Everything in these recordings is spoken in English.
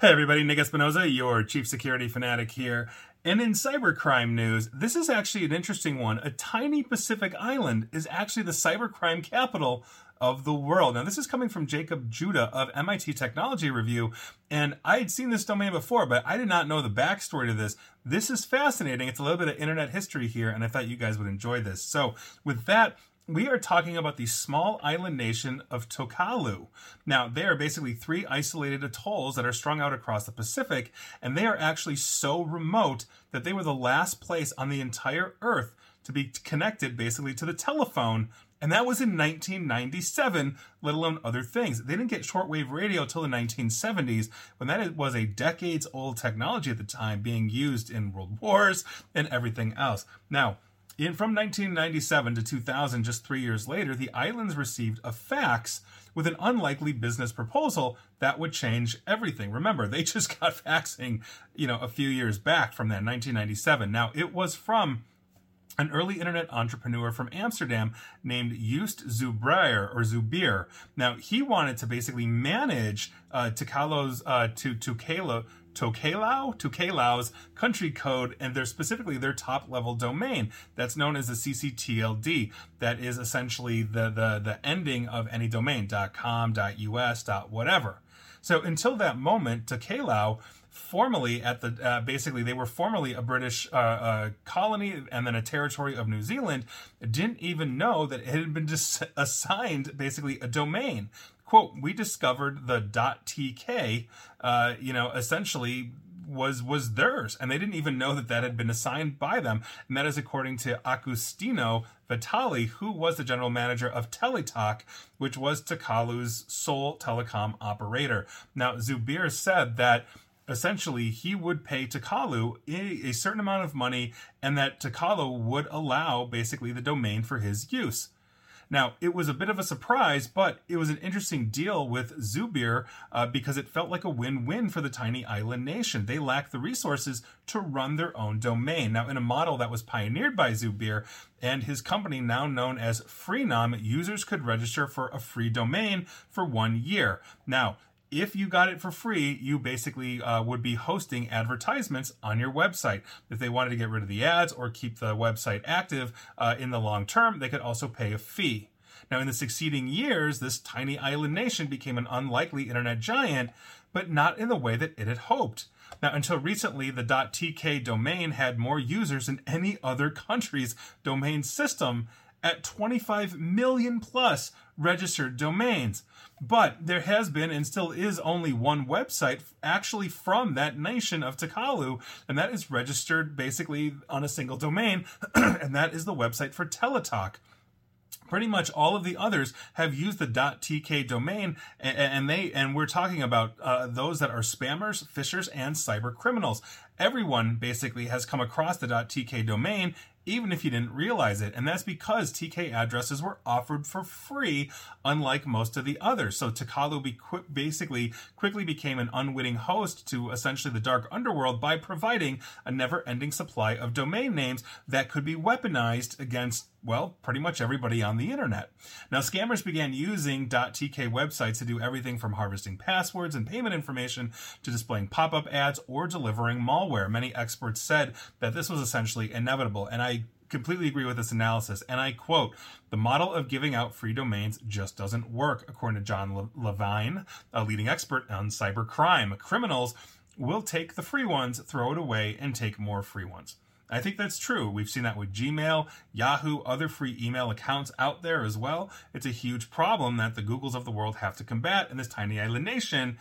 Hey everybody, Nick Espinosa, your chief security fanatic here. And in cybercrime news, this is actually an interesting one. A tiny Pacific island is actually the cybercrime capital of the world. Now, this is coming from Jacob Judah of MIT Technology Review, and I had seen this domain before, but I did not know the backstory to this. This is fascinating. It's a little bit of internet history here, and I thought you guys would enjoy this. So, with that, we are talking about the small island nation of Tokelau. Now, they are basically three isolated atolls that are strung out across the Pacific, and they are actually so remote that they were the last place on the entire Earth to be connected basically to the telephone. And that was in 1997, let alone other things. They didn't get shortwave radio till the 1970s, when that was a decades old technology at the time being used in world wars and everything else. Now, in, from 1997 to 2000, just three years later, the islands received a fax with an unlikely business proposal that would change everything. Remember, they just got faxing, you know, a few years back from that 1997. Now, it was from an early internet entrepreneur from Amsterdam named Joost Zubrier or Zubir. Now, he wanted to basically manage uh, uh, to, to Tokelau, Tokelau's country code and specifically their top level domain that's known as the CCTLD. That is essentially the the the ending of any domain .com, .us, .whatever. So until that moment, Tokelau formally at the uh, basically they were formerly a British uh, uh, colony and then a territory of New Zealand. Didn't even know that it had been just assigned basically a domain quote, we discovered the .tk, uh, you know, essentially was was theirs, and they didn't even know that that had been assigned by them. And that is according to Agustino Vitali, who was the general manager of Teletok, which was Tokelau's sole telecom operator. Now, Zubir said that essentially he would pay Tokelau a, a certain amount of money, and that Tokelau would allow basically the domain for his use. Now, it was a bit of a surprise, but it was an interesting deal with Zubir uh, because it felt like a win win for the tiny island nation. They lacked the resources to run their own domain. Now, in a model that was pioneered by Zubir and his company, now known as Freenom, users could register for a free domain for one year. Now, if you got it for free, you basically uh, would be hosting advertisements on your website. If they wanted to get rid of the ads or keep the website active uh, in the long term, they could also pay a fee. Now, in the succeeding years, this tiny island nation became an unlikely internet giant, but not in the way that it had hoped. Now, until recently, the .tk domain had more users than any other country's domain system at 25 million plus registered domains. But there has been and still is only one website actually from that nation of Tokelau, and that is registered basically on a single domain, and that is the website for Teletok pretty much all of the others have used the .tk domain and they and we're talking about uh, those that are spammers phishers and cyber criminals everyone basically has come across the .tk domain even if you didn't realize it. And that's because TK addresses were offered for free, unlike most of the others. So Tokelau be qu- basically quickly became an unwitting host to essentially the dark underworld by providing a never ending supply of domain names that could be weaponized against well, pretty much everybody on the internet. Now, scammers began using .tk websites to do everything from harvesting passwords and payment information to displaying pop-up ads or delivering malware. Many experts said that this was essentially inevitable, and I completely agree with this analysis. And I quote, the model of giving out free domains just doesn't work, according to John Levine, a leading expert on cybercrime. Criminals will take the free ones, throw it away, and take more free ones. I think that's true. We've seen that with Gmail, Yahoo, other free email accounts out there as well. It's a huge problem that the Googles of the world have to combat and this tiny island nation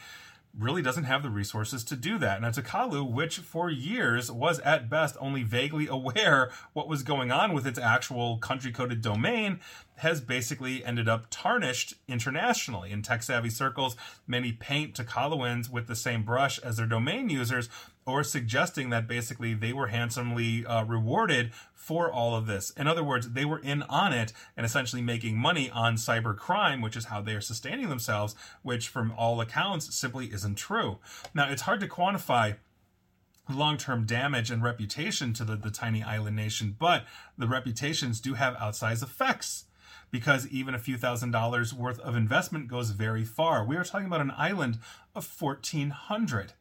really doesn't have the resources to do that. Now, Tokelau, which for years was at best only vaguely aware what was going on with its actual country coded domain, has basically ended up tarnished internationally. In tech savvy circles, many paint Tokelauans with the same brush as their domain users, or suggesting that basically they were handsomely uh, rewarded for all of this. In other words, they were in on it and essentially making money on cyber crime, which is how they are sustaining themselves, which from all accounts simply isn't true. Now, it's hard to quantify long-term damage and reputation to the, the tiny island nation, but the reputations do have outsized effects because even a few thousand dollars worth of investment goes very far. We are talking about an island of 1400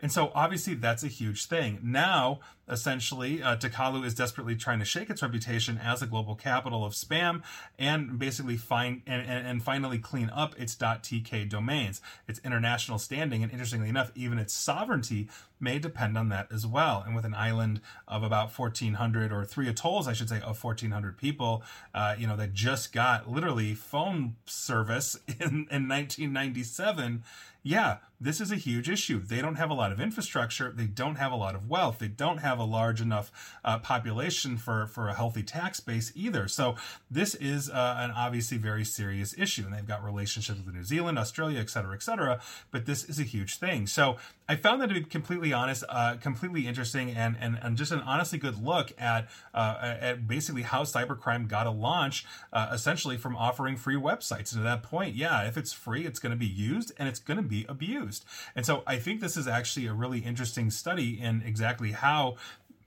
And so obviously that's a huge thing. Now, essentially, uh, Tokelau is desperately trying to shake its reputation as a global capital of spam and basically find and, and, and finally clean up its .tk domains, its international standing, and interestingly enough, even its sovereignty may depend on that as well. And with an island of about 1,400 or three atolls, I should say, of 1,400 people, uh, you know, that just got literally phone service in, in 1997 yeah, this is a huge issue. They don't have a lot of infrastructure. They don't have a lot of wealth. They don't have a large enough uh, population for, for a healthy tax base either. So this is uh, an obviously very serious issue. And they've got relationships with New Zealand, Australia, et cetera, et cetera. But this is a huge thing. So I found that to be completely honest, uh, completely interesting, and, and, and just an honestly good look at, uh, at basically how cybercrime got a launch, uh, essentially from offering free websites. And to that point, yeah, if it's free, it's going to be used and it's going to be abused. And so I think this is actually a really interesting study in exactly how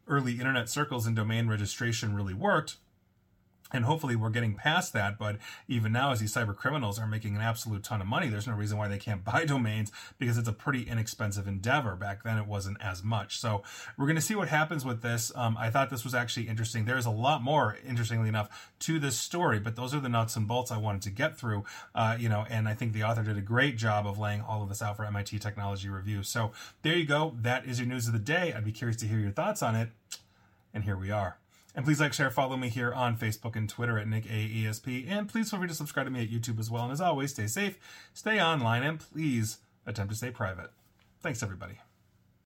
early internet circles and domain registration really worked and hopefully we're getting past that but even now as these cyber criminals are making an absolute ton of money there's no reason why they can't buy domains because it's a pretty inexpensive endeavor. Back then it wasn't as much. So we're going to see what happens with this. Um, i thought this was actually interesting. There's a lot more interestingly enough to this story but those are the nuts and bolts i wanted to get through uh, you know and i think the author did a great job of laying all of this out for mit technology review. So there you go. That is your news of the day. I'd be curious to hear your thoughts on it. And here we are and please like, share, follow me here on Facebook and Twitter at Nick AESP. And please feel free to subscribe to me at YouTube as well. And as always, stay safe, stay online, and please attempt to stay private. Thanks, everybody.